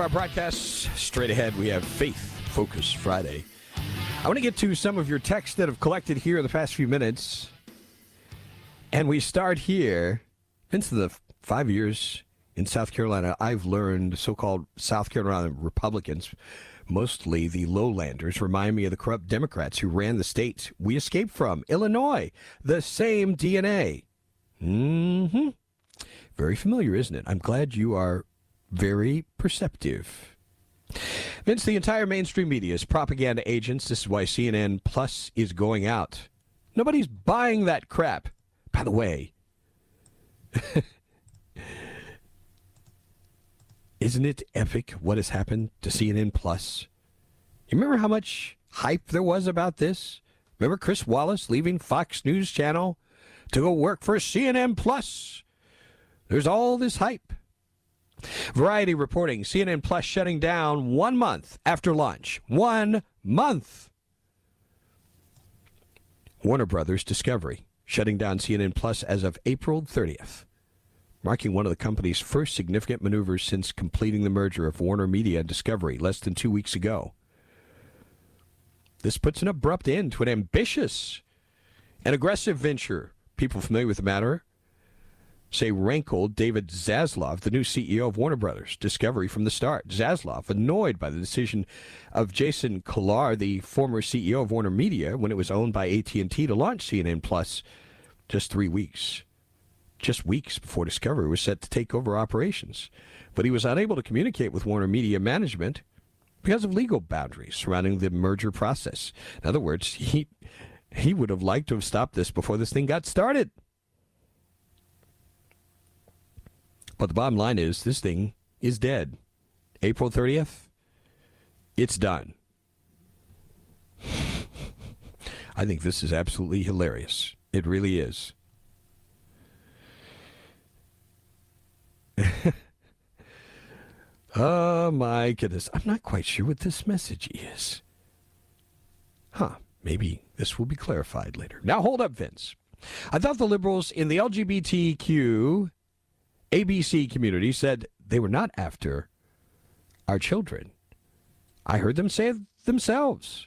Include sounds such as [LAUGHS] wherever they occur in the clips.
our broadcasts. Straight ahead, we have Faith Focus Friday. I want to get to some of your texts that have collected here in the past few minutes. And we start here. Into the five years in South Carolina, I've learned so called South Carolina Republicans, mostly the lowlanders, remind me of the corrupt Democrats who ran the state we escaped from, Illinois. The same DNA. Mm hmm. Very familiar, isn't it? I'm glad you are very perceptive. Vince, the entire mainstream media is propaganda agents. This is why CNN Plus is going out. Nobody's buying that crap. By the way, [LAUGHS] isn't it epic what has happened to CNN Plus? You remember how much hype there was about this? Remember Chris Wallace leaving Fox News Channel to go work for CNN Plus? There's all this hype. Variety reporting CNN Plus shutting down one month after launch. One month. Warner Brothers Discovery shutting down CNN Plus as of April 30th, marking one of the company's first significant maneuvers since completing the merger of Warner Media and Discovery less than two weeks ago. This puts an abrupt end to an ambitious and aggressive venture. People familiar with the matter say rankled David Zaslav, the new CEO of Warner Brothers Discovery from the start. Zaslav, annoyed by the decision of Jason Kilar, the former CEO of Warner Media, when it was owned by AT&T, to launch CNN Plus just three weeks, just weeks before Discovery was set to take over operations. But he was unable to communicate with Warner Media management because of legal boundaries surrounding the merger process. In other words, he he would have liked to have stopped this before this thing got started. But the bottom line is this thing is dead. April 30th, it's done. [LAUGHS] I think this is absolutely hilarious. It really is. [LAUGHS] oh my goodness. I'm not quite sure what this message is. Huh. Maybe this will be clarified later. Now hold up, Vince. I thought the liberals in the LGBTQ ABC community said they were not after our children. I heard them say it themselves.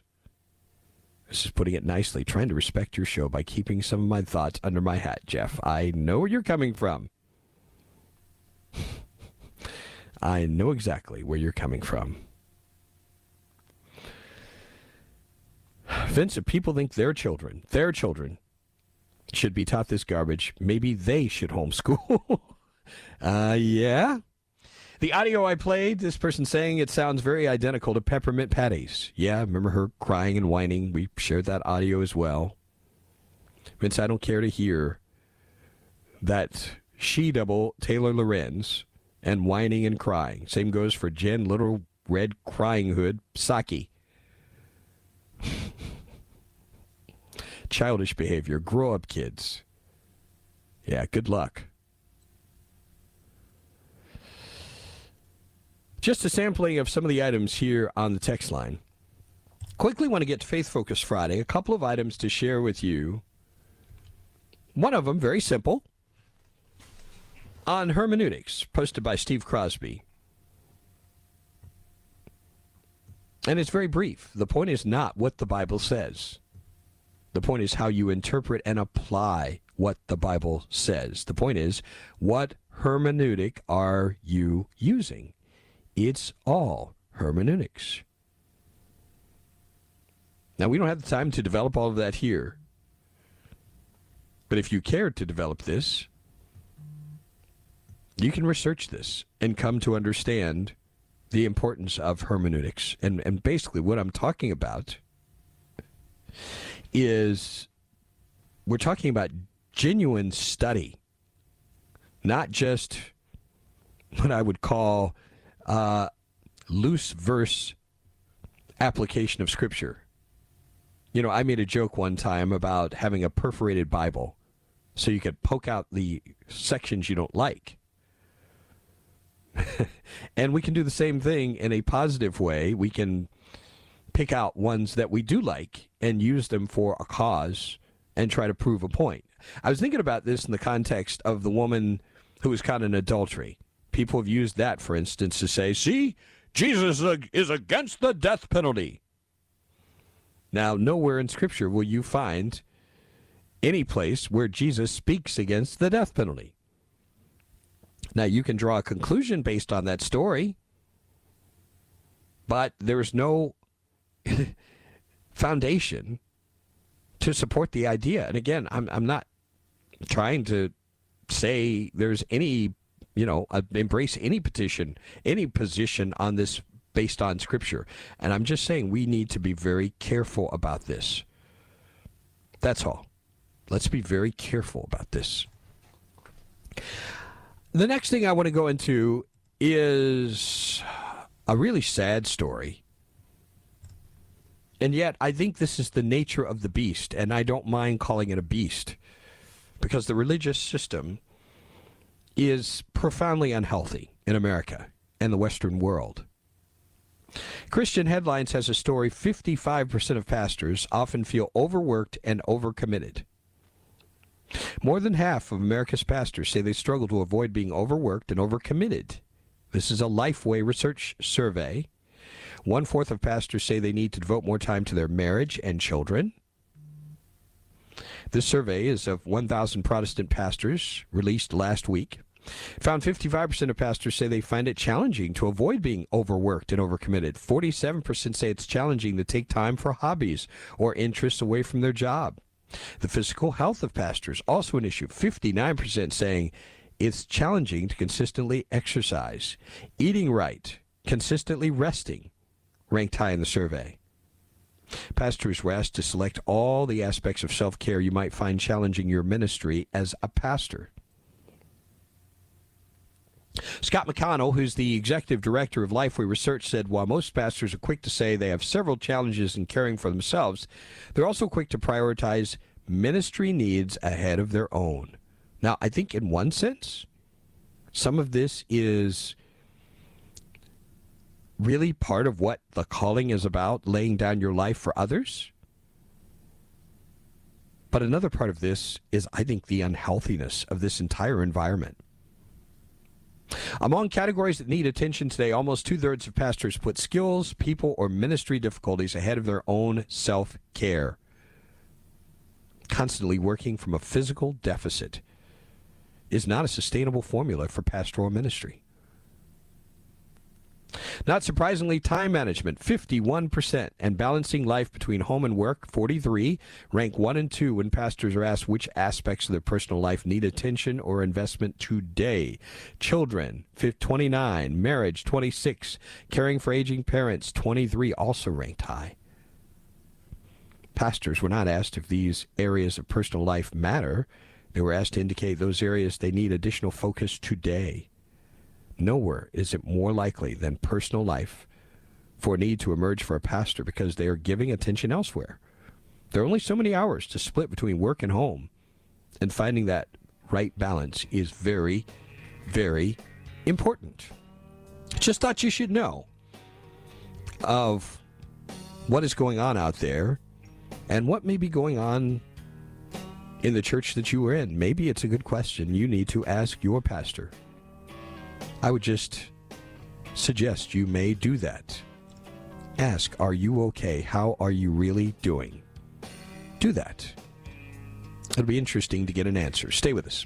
This is putting it nicely, trying to respect your show by keeping some of my thoughts under my hat, Jeff. I know where you're coming from. [LAUGHS] I know exactly where you're coming from. Vince, if people think their children, their children, should be taught this garbage, maybe they should homeschool. [LAUGHS] [LAUGHS] Uh, yeah. The audio I played, this person saying it sounds very identical to Peppermint Patty's. Yeah, remember her crying and whining. We shared that audio as well. Vince, I don't care to hear that she double Taylor Lorenz and whining and crying. Same goes for Jen Little Red Crying Hood Psaki. [LAUGHS] Childish behavior. Grow up, kids. Yeah, good luck. Just a sampling of some of the items here on the text line. Quickly want to get to Faith Focus Friday. A couple of items to share with you. One of them, very simple, on hermeneutics, posted by Steve Crosby. And it's very brief. The point is not what the Bible says. The point is how you interpret and apply what the Bible says. The point is, what hermeneutic are you using? It's all hermeneutics. Now, we don't have the time to develop all of that here. But if you care to develop this, you can research this and come to understand the importance of hermeneutics. And, and basically, what I'm talking about is we're talking about genuine study, not just what I would call uh, loose verse application of Scripture. You know, I made a joke one time about having a perforated Bible so you could poke out the sections you don't like. [LAUGHS] and we can do the same thing in a positive way. We can pick out ones that we do like and use them for a cause and try to prove a point. I was thinking about this in the context of the woman who was caught in adultery people have used that, for instance, to say, see, Jesus is against the death penalty. Now, nowhere in Scripture will you find any place where Jesus speaks against the death penalty. Now, you can draw a conclusion based on that story, but there's no [LAUGHS] foundation to support the idea. And again, I'm, I'm not trying to say there's any, you know, uh, embrace any petition, any position on this based on Scripture. And I'm just saying we need to be very careful about this. That's all. Let's be very careful about this. The next thing I want to go into is a really sad story. And yet, I think this is the nature of the beast, and I don't mind calling it a beast because the religious system is profoundly unhealthy in America and the Western world. Christian Headlines has a story 55% of pastors often feel overworked and overcommitted. More than half of America's pastors say they struggle to avoid being overworked and overcommitted. This is a Lifeway research survey. One fourth of pastors say they need to devote more time to their marriage and children. This survey is of 1,000 Protestant pastors released last week. Found 55% of pastors say they find it challenging to avoid being overworked and overcommitted. 47% say it's challenging to take time for hobbies or interests away from their job. The physical health of pastors, also an issue. 59% saying it's challenging to consistently exercise. Eating right, consistently resting, ranked high in the survey. Pastors were asked to select all the aspects of self care you might find challenging your ministry as a pastor. Scott McConnell, who's the executive director of Lifeway Research, said while most pastors are quick to say they have several challenges in caring for themselves, they're also quick to prioritize ministry needs ahead of their own. Now, I think in one sense, some of this is really part of what the calling is about, laying down your life for others. But another part of this is, I think, the unhealthiness of this entire environment. Among categories that need attention today, almost two thirds of pastors put skills, people, or ministry difficulties ahead of their own self care. Constantly working from a physical deficit is not a sustainable formula for pastoral ministry. Not surprisingly, time management, 51%, and balancing life between home and work, 43, rank 1 and 2 when pastors are asked which aspects of their personal life need attention or investment today. Children, 29, marriage, 26, caring for aging parents, 23, also ranked high. Pastors were not asked if these areas of personal life matter. They were asked to indicate those areas they need additional focus today. Nowhere is it more likely than personal life for a need to emerge for a pastor because they are giving attention elsewhere. There are only so many hours to split between work and home, and finding that right balance is very, very important. Just thought you should know of what is going on out there and what may be going on in the church that you are in. Maybe it's a good question you need to ask your pastor. I would just suggest you may do that. Ask, Are you okay? How are you really doing? Do that. It'll be interesting to get an answer. Stay with us.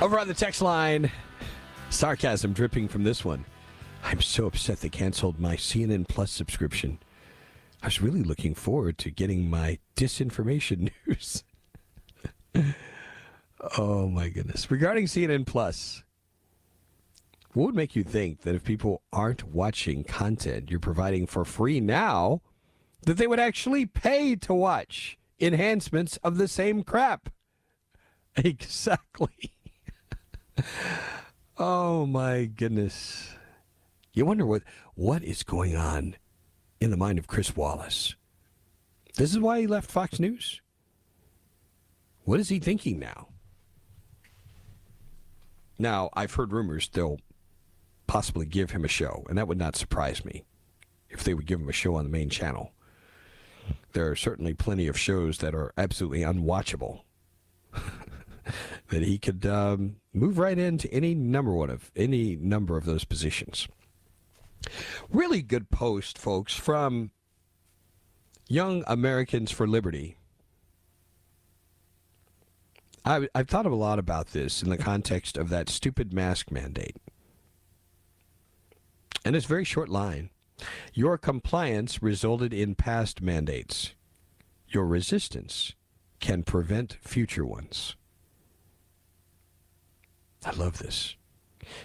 Over on the text line, sarcasm dripping from this one. I'm so upset they canceled my CNN Plus subscription. I was really looking forward to getting my disinformation [LAUGHS] news. Oh my goodness. Regarding CNN Plus, what would make you think that if people aren't watching content you're providing for free now, that they would actually pay to watch enhancements of the same crap? [LAUGHS] Exactly. [LAUGHS] oh my goodness. You wonder what what is going on in the mind of Chris Wallace. This is why he left Fox News. What is he thinking now? Now, I've heard rumors they'll possibly give him a show, and that would not surprise me if they would give him a show on the main channel. There are certainly plenty of shows that are absolutely unwatchable. [LAUGHS] that he could um, move right into any number one of any number of those positions. Really good post, folks, from Young Americans for Liberty. I, I've thought a lot about this in the context of that stupid mask mandate. And it's very short line. Your compliance resulted in past mandates. Your resistance can prevent future ones. I love this.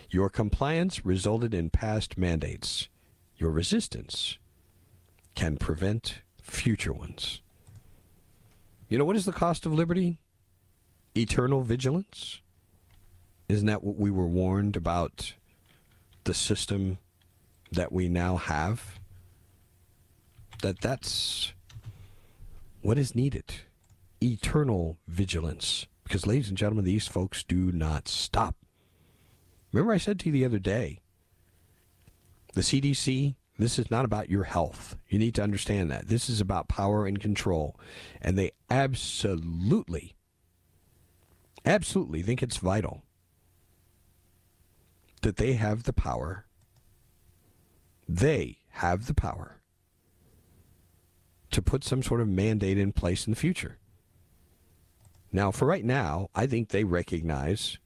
Your compliance resulted in past mandates. Your resistance can prevent future ones. You know, what is the cost of liberty? Eternal vigilance? Isn't that what we were warned about the system that we now have? That that's what is needed. Eternal vigilance. Because, ladies and gentlemen, these folks do not stop. Remember, I said to you the other day the CDC, this is not about your health. You need to understand that. This is about power and control. And they absolutely, absolutely think it's vital that they have the power. They have the power to put some sort of mandate in place in the future. Now, for right now, I think they recognize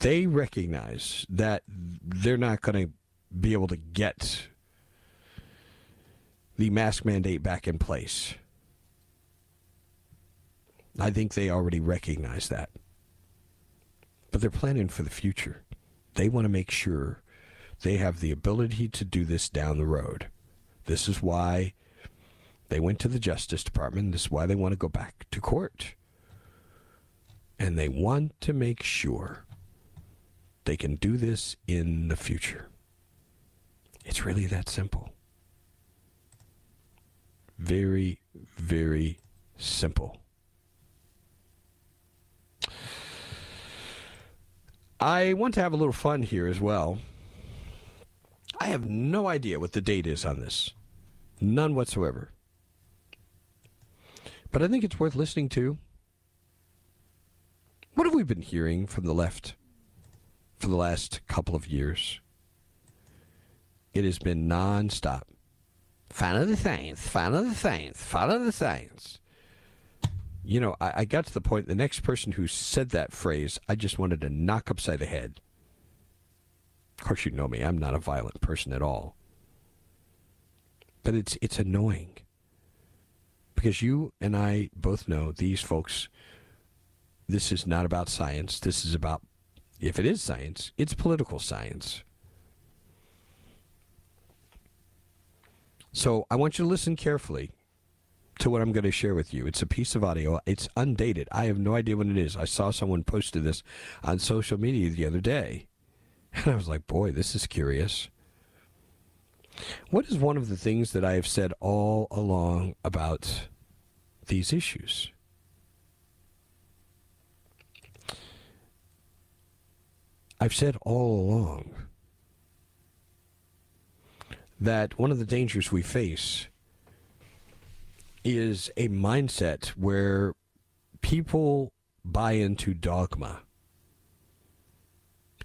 they recognize that they're not going to be able to get the mask mandate back in place. I think they already recognize that. But they're planning for the future. They want to make sure they have the ability to do this down the road. This is why they went to the Justice Department. This is why they want to go back to court. And they want to make sure they can do this in the future. It's really that simple. Very, very simple. I want to have a little fun here as well. I have no idea what the date is on this. None whatsoever. But I think it's worth listening to. What have we been hearing from the left for the last couple of years? It has been nonstop. Follow the science, follow the science, follow the science. You know, I, I got to the point, the next person who said that phrase, I just wanted to knock upside the head. Of course, you know me, I'm not a violent person at all. But it's, it's annoying because you and I both know these folks, this is not about science. This is about, if it is science, it's political science. So I want you to listen carefully to what I'm going to share with you. It's a piece of audio. It's undated. I have no idea what it is. I saw someone posted this on social media the other day. [LAUGHS] And I was like, boy, this is curious. What is one of the things that I have said all along about these issues. I've said all along that one of the dangers we face is a mindset where people buy into dogma.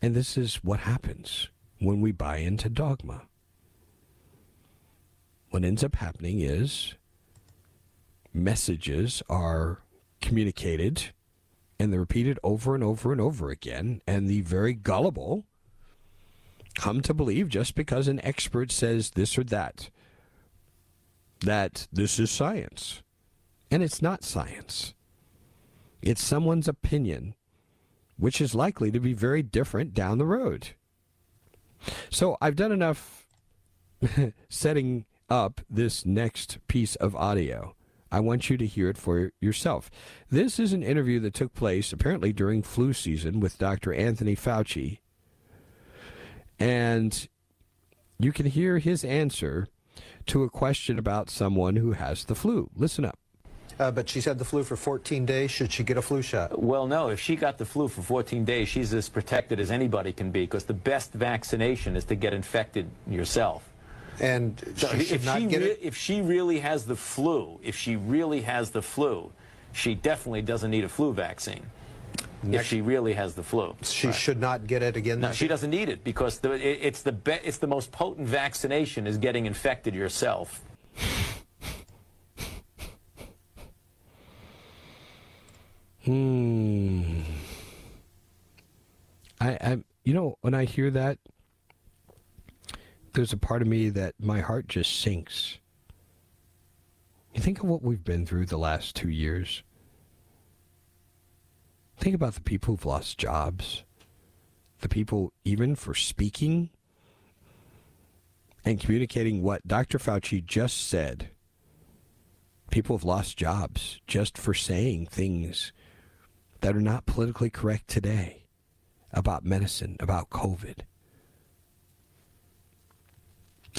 And this is what happens when we buy into dogma. What ends up happening is messages are communicated and they're repeated over and over and over again, and the very gullible come to believe just because an expert says this or that, that this is science. And it's not science. It's someone's opinion, which is likely to be very different down the road. So I've done enough [LAUGHS] setting up this next piece of audio. I want you to hear it for yourself. This is an interview that took place apparently during flu season with Dr. Anthony Fauci. And you can hear his answer to a question about someone who has the flu. Listen up. Uh, but she's had the flu for 14 days. Should she get a flu shot? Well, no. If she got the flu for 14 days, she's as protected as anybody can be because the best vaccination is to get infected yourself. And So she if, not she get re- it. if she really has the flu, if she really has the flu, she definitely doesn't need a flu vaccine. if she really has the flu. She should not get it again. No, she year? doesn't need it because the, it, it's the be, it's the most potent vaccination is getting infected yourself. Hmm. I, I, you know, when I hear that, there's a part of me that my heart just sinks. You think of what we've been through the last two years. Think about the people who've lost jobs, the people, even for speaking and communicating what Dr. Fauci just said. People have lost jobs just for saying things that are not politically correct today about medicine, about COVID.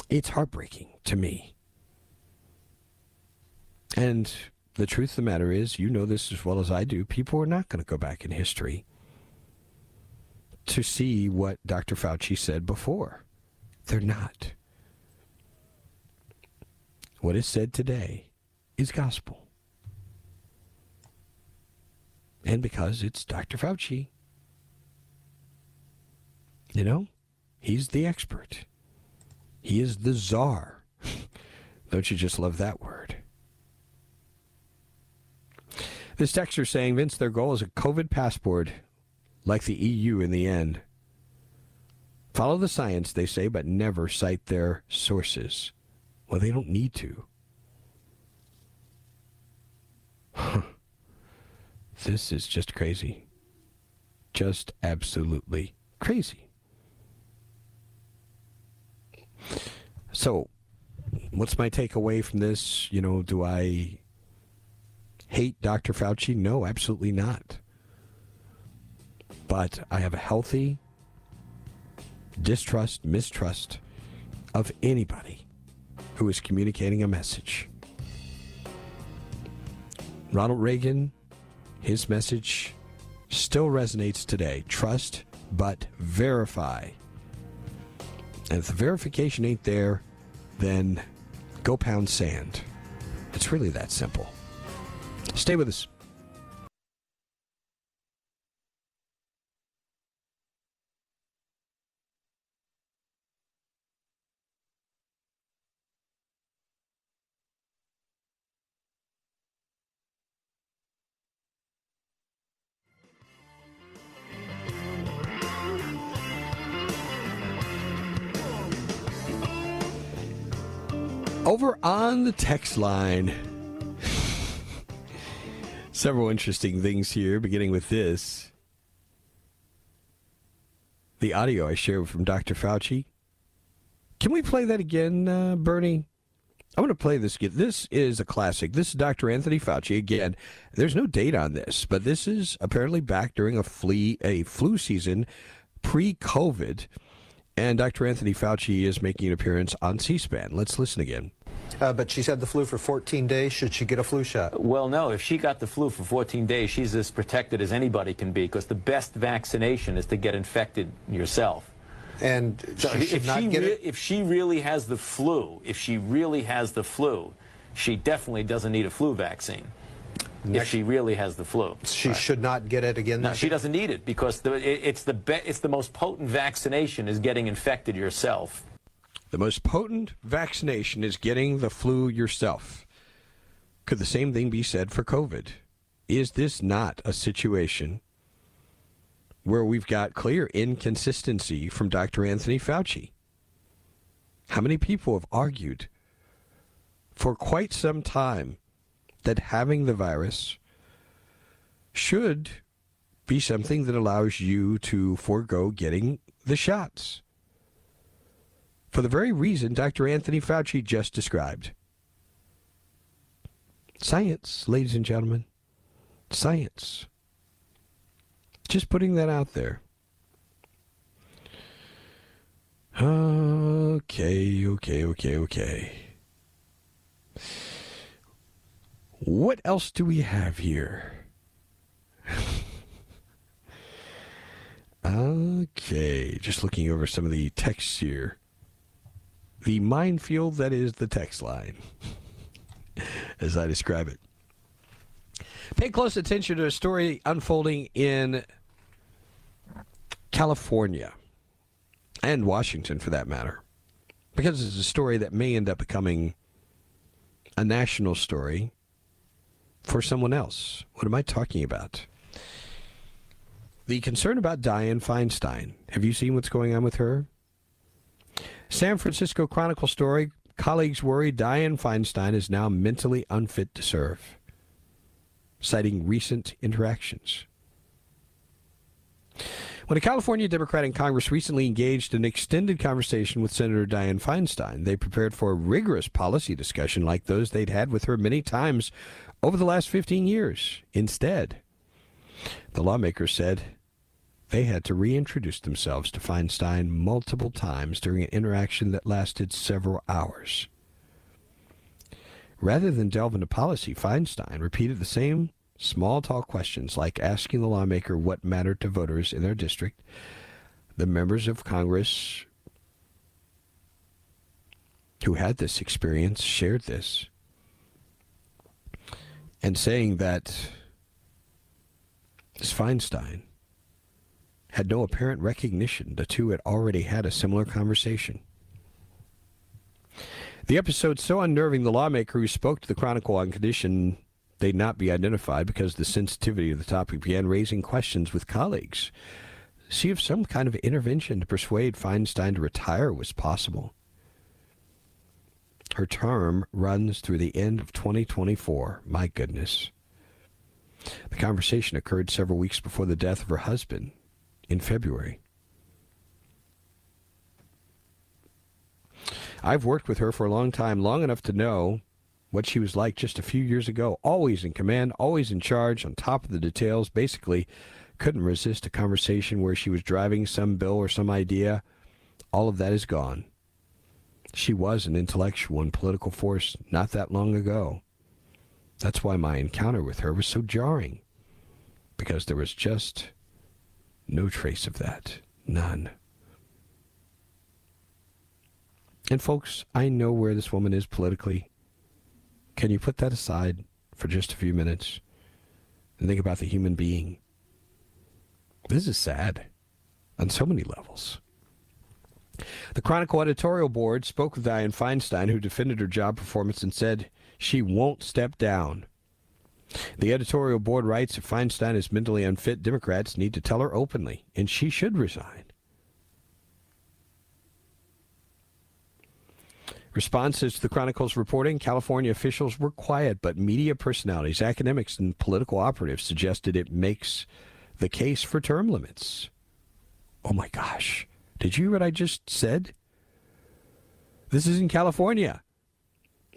It's heartbreaking to me. And the truth of the matter is, you know this as well as I do, people are not going to go back in history to see what Dr. Fauci said before. They're not. What is said today is gospel. And because it's Dr. Fauci. You know, he's the expert. He is the czar. [LAUGHS] Don't you just love that word? This texter saying, Vince, their goal is a COVID passport like the EU in the end. Follow the science, they say, but never cite their sources. Well, they don't need to. [LAUGHS] this is just crazy. Just absolutely crazy. So, what's my takeaway from this? You know, do I hate Dr. Fauci? No, absolutely not. But I have a healthy distrust, mistrust of anybody who is communicating a message. Ronald Reagan, his message still resonates today. Trust, but verify. And if the verification ain't there, then go pound sand. It's really that simple. Stay with us. On the text line, [LAUGHS] several interesting things here, beginning with this. The audio I shared from Dr. Fauci. Can we play that again, uh, Bernie? I'm going to play this again. This is a classic. This is Dr. Anthony Fauci. Again, there's no date on this, but this is apparently back during a, flea, a flu season pre COVID. And Dr. Anthony Fauci is making an appearance on C SPAN. Let's listen again. Uh, but she's had the flu for 14 days. Should she get a flu shot? Well, no. If she got the flu for 14 days, she's as protected as anybody can be because the best vaccination is to get infected yourself. And So she if not she get re- it. if she really has the flu, if she really has the flu, she definitely doesn't need a flu vaccine. if she really has the flu. She should not get it again. No, she doesn't need it because the, it, it's the be, it's the most potent vaccination is getting infected yourself. The most potent vaccination is getting the flu yourself. Could the same thing be said for COVID? Is this not a situation where we've got clear inconsistency from Dr. Anthony Fauci? How many people have argued for quite some time that having the virus should be something that allows you to forego getting the shots. For the very reason Dr. Anthony Fauci just described. Science, ladies and gentlemen. Science. Just putting that out there. Okay, okay, okay, okay. What else do we have here? [LAUGHS] okay, just looking over some of the texts here. The minefield that is the text line, [LAUGHS] as I describe it. Pay close attention to a story unfolding in California and Washington for that matter, because it's a story that may end up becoming a national story for someone else. What am I talking about? The concern about Dianne Feinstein. Have you seen what's going on with her? San Francisco Chronicle story colleagues worry Dianne Feinstein is now mentally unfit to serve, citing recent interactions. When a California Democrat in Congress recently engaged in an extended conversation with Senator Dianne Feinstein, they prepared for a rigorous policy discussion like those they'd had with her many times over the last 15 years. Instead, the lawmakers said they had to reintroduce themselves to Feinstein multiple times during an interaction that lasted several hours. Rather than delve into policy, Feinstein repeated the same small talk questions like asking the lawmaker what mattered to voters in their district. The members of Congress who had this experience shared this and saying that it's Feinstein had no apparent recognition the two had already had a similar conversation. The episode so unnerving the lawmaker who spoke to the Chronicle on condition they not be identified because the sensitivity of the topic began raising questions with colleagues. See if some kind of intervention to persuade Feinstein to retire was possible. Her term runs through the end of 2024. My goodness. The conversation occurred several weeks before the death of her husband in February. I've worked with her for a long time, long enough to know what she was like just a few years ago. Always in command, always in charge, on top of the details. Basically, couldn't resist a conversation where she was driving some bill or some idea. All of that is gone. She was an intellectual and political force not that long ago. That's why my encounter with her was so jarring, because there was just no trace of that. None. And, folks, I know where this woman is politically. Can you put that aside for just a few minutes and think about the human being? This is sad on so many levels. The Chronicle editorial board spoke with Dianne Feinstein, who defended her job performance and said she won't step down. The editorial board writes if Feinstein is mentally unfit, Democrats need to tell her openly, and she should resign. Responses to the Chronicle's reporting California officials were quiet, but media personalities, academics, and political operatives suggested it makes the case for term limits. Oh my gosh. Did you hear what I just said? This is in California.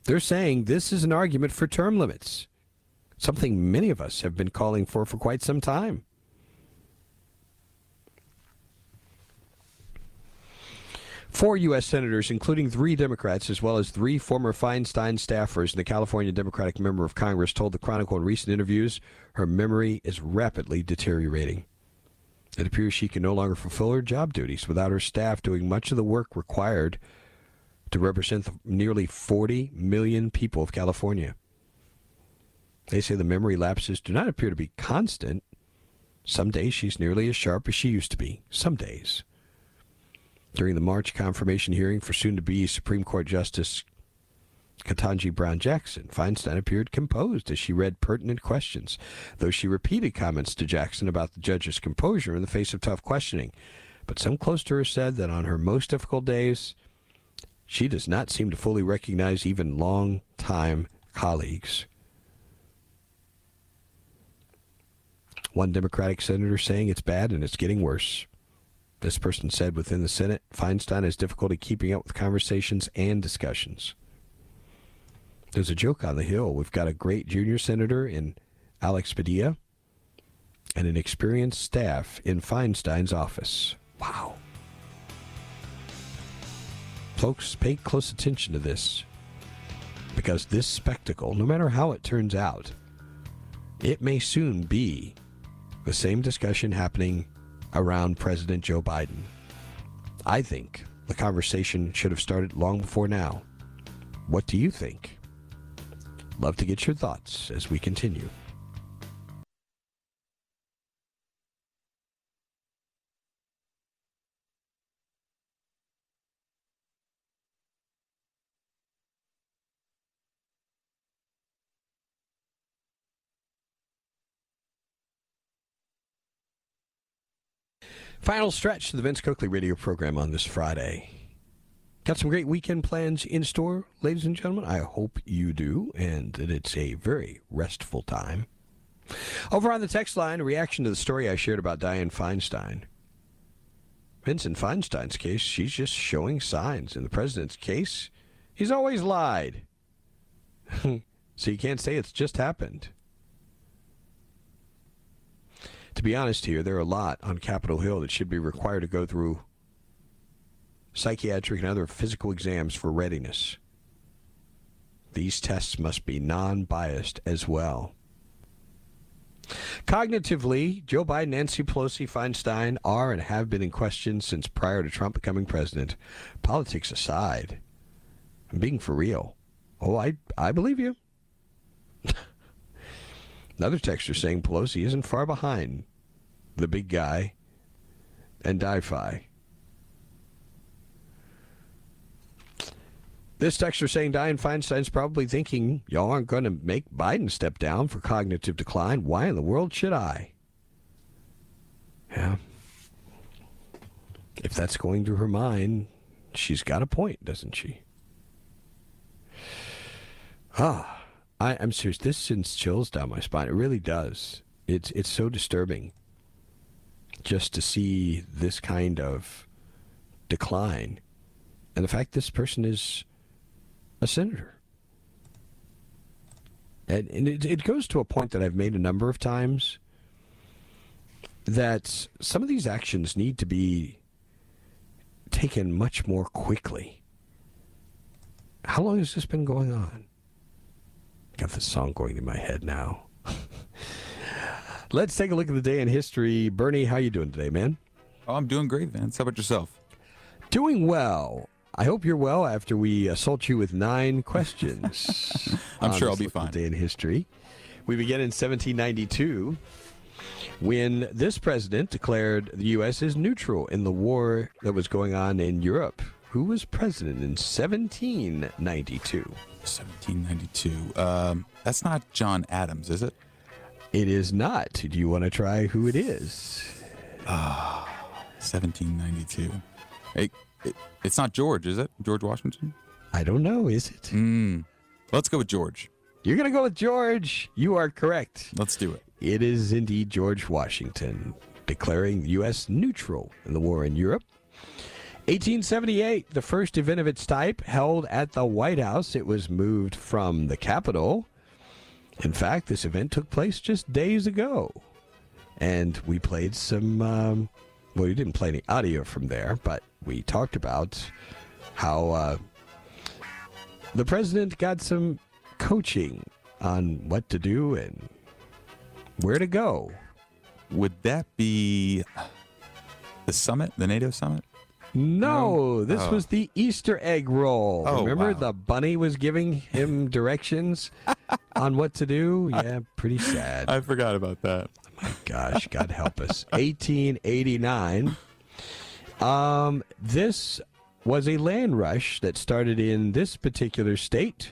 They're saying this is an argument for term limits, something many of us have been calling for for quite some time. Four U.S. senators, including three Democrats, as well as three former Feinstein staffers and the California Democratic member of Congress, told the Chronicle in recent interviews her memory is rapidly deteriorating. It appears she can no longer fulfill her job duties without her staff doing much of the work required to represent the nearly 40 million people of California. They say the memory lapses do not appear to be constant. Some days she's nearly as sharp as she used to be. Some days. During the March confirmation hearing for soon to be Supreme Court Justice Ketanji Brown Jackson, Feinstein appeared composed as she read pertinent questions, though she repeated comments to Jackson about the judge's composure in the face of tough questioning. But some close to her said that on her most difficult days, she does not seem to fully recognize even long-time colleagues. One Democratic senator saying it's bad and it's getting worse. This person said within the Senate, Feinstein has difficulty keeping up with conversations and discussions. There's a joke on the Hill. We've got a great junior senator in Alex Padilla and an experienced staff in Feinstein's office. Wow. Folks, pay close attention to this because this spectacle, no matter how it turns out, it may soon be the same discussion happening around President Joe Biden. I think the conversation should have started long before now. What do you think? Love to get your thoughts as we continue. Final stretch to the Vince Coakley radio program on this Friday. Got some great weekend plans in store, ladies and gentlemen. I hope you do, and that it's a very restful time. Over on the text line, a reaction to the story I shared about Dianne Feinstein. Vincent Feinstein's case, she's just showing signs. In the president's case, he's always lied. [LAUGHS] so you can't say it's just happened to be honest here, there are a lot on Capitol Hill that should be required to go through psychiatric and other physical exams for readiness. These tests must be non biased as well. Cognitively, Joe Biden, Nancy Pelosi, Feinstein are and have been in question since prior to Trump becoming president. Politics aside, I'm being for real. Oh, I, I believe you. Another texter saying Pelosi isn't far behind the big guy and DiFi. This texter saying Dianne Feinstein's probably thinking y'all aren't going to make Biden step down for cognitive decline. Why in the world should I? Yeah. If that's going through her mind, she's got a point, doesn't she? Ah. I, am serious. This sends chills down my spine. It really does. It's it's so disturbing just to see this kind of decline, and the fact this person is a senator. And, and it, it goes to a point that I've made a number of times that some of these actions need to be taken much more quickly. How long has this been going on? Got the song going in my head now. [LAUGHS] Let's take a look at the day in history. Bernie, how you doing today, man? Oh, I'm doing great, Vance. How about yourself? Doing well. I hope you're well after we assault you with nine [LAUGHS] questions. I'm sure I'll be fine. Day in history. We begin in 1792 when this president declared the U.S. is neutral in the war that was going on in Europe. Who was president in 1792? 1792. Um, that's not John Adams, is it? It is not. Do you want to try who it is? Ah, 1792. It, it, it's not George, is it? George Washington? I don't know. Is it? Mm. Let's go with George. You're going to go with George. You are correct. Let's do it. It is indeed George Washington declaring the U.S. neutral in the war in Europe. 1878, the first event of its type held at the White House. It was moved from the Capitol. In fact, this event took place just days ago. And we played some, um, well, we didn't play any audio from there, but we talked about how uh, the president got some coaching on what to do and where to go. Would that be the summit, the NATO summit? No, this oh. was the Easter egg roll. Oh, Remember wow. the bunny was giving him [LAUGHS] directions on what to do? Yeah, pretty sad. I forgot about that. Oh my gosh, God help us. [LAUGHS] 1889. Um, this was a land rush that started in this particular state.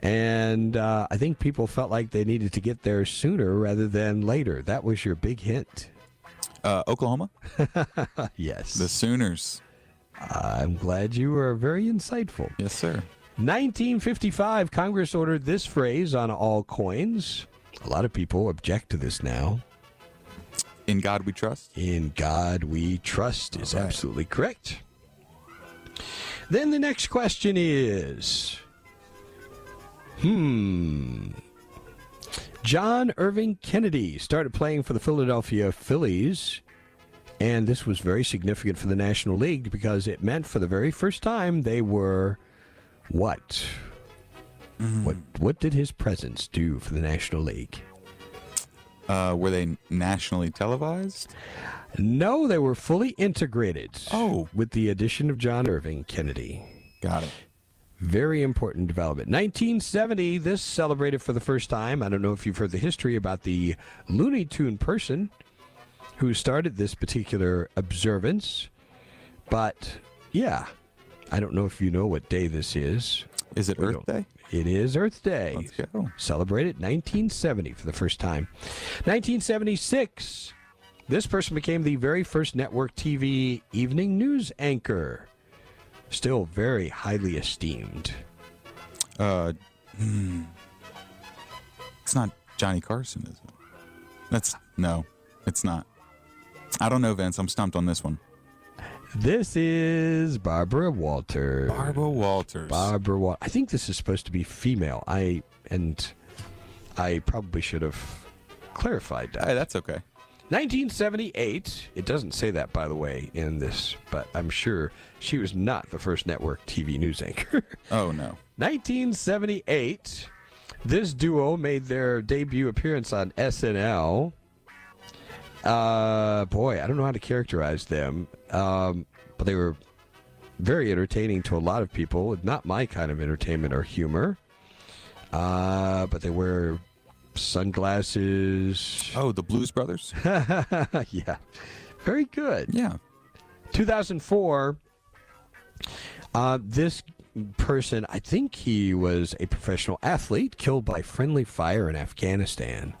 And uh, I think people felt like they needed to get there sooner rather than later. That was your big hint. Uh, Oklahoma? [LAUGHS] yes. The Sooners. I'm glad you were very insightful. Yes, sir. 1955, Congress ordered this phrase on all coins. A lot of people object to this now. In God We Trust. In God We Trust is right. absolutely correct. Then the next question is Hmm. John Irving Kennedy started playing for the Philadelphia Phillies, and this was very significant for the National League because it meant for the very first time they were what? What what did his presence do for the National League? Uh, were they nationally televised? No, they were fully integrated. Oh. with the addition of John Irvin Kennedy. Got it. Very important development. 1970, this celebrated for the first time. I don't know if you've heard the history about the Looney Tune person who started this particular observance. But yeah, I don't know if you know what day this is. Is it Earth Day? It is Earth Day. Let's go. Celebrated 1970 for the first time. 1976, this person became the very first network TV evening news anchor. Still very highly esteemed. Uh, hmm. It's not Johnny Carson, is it? That's no, it's not. I don't know, Vince. I'm stumped on this one. This is Barbara Walter. Barbara Walters. Barbara Walter. I think this is supposed to be female. I and I probably should have clarified that. Hey, that's okay. 1978. It doesn't say that, by the way, in this, but I'm sure she was not the first network TV news anchor. [LAUGHS] Oh no. 1978. This duo made their debut appearance on SNL. Uh, boy, I don't know how to characterize them, um, but they were very entertaining to a lot of people. Not my kind of entertainment or humor. Uh, but they wear sunglasses. Oh, the Blues Brothers. [LAUGHS] yeah. Very good. Yeah. 2004, uh, this person, I think he was a professional athlete killed by friendly fire in Afghanistan.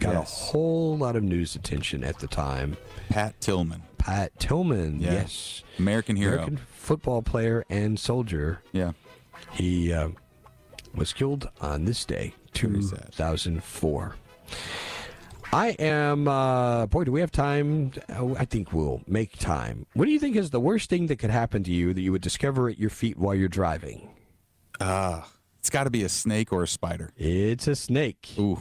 Got Yes. a whole lot of news attention at the time. Pat Tillman, Pat Tillman, Yeah. yes. American hero. American football player and soldier. Yeah. He uh, was killed on this day, 2004. I am, uh, boy, do we have time? Oh, I think we'll make time. What do you think is the worst thing that could happen to you that you would discover at your feet while you're driving? Ah, it's got to be a snake or a spider. It's a snake. Ooh.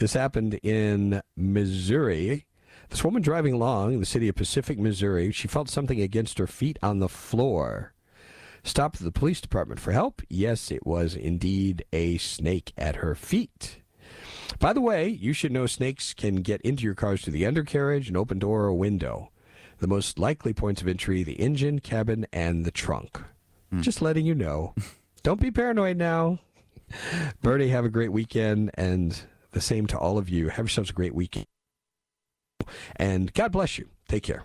This happened in Missouri. This woman driving along in the city of Pacific, Missouri, she felt something against her feet on the floor. Stopped the police department for help. Yes, it was indeed a snake at her feet. By the way, you should know snakes can get into your cars through the undercarriage, an open door, or window. The most likely points of entry the engine, cabin, and the trunk. Hmm. Just letting you know. [LAUGHS] Don't be paranoid now. Bernie, have a great weekend, and the same to all of you. Have yourselves a great weekend. And God bless you. Take care.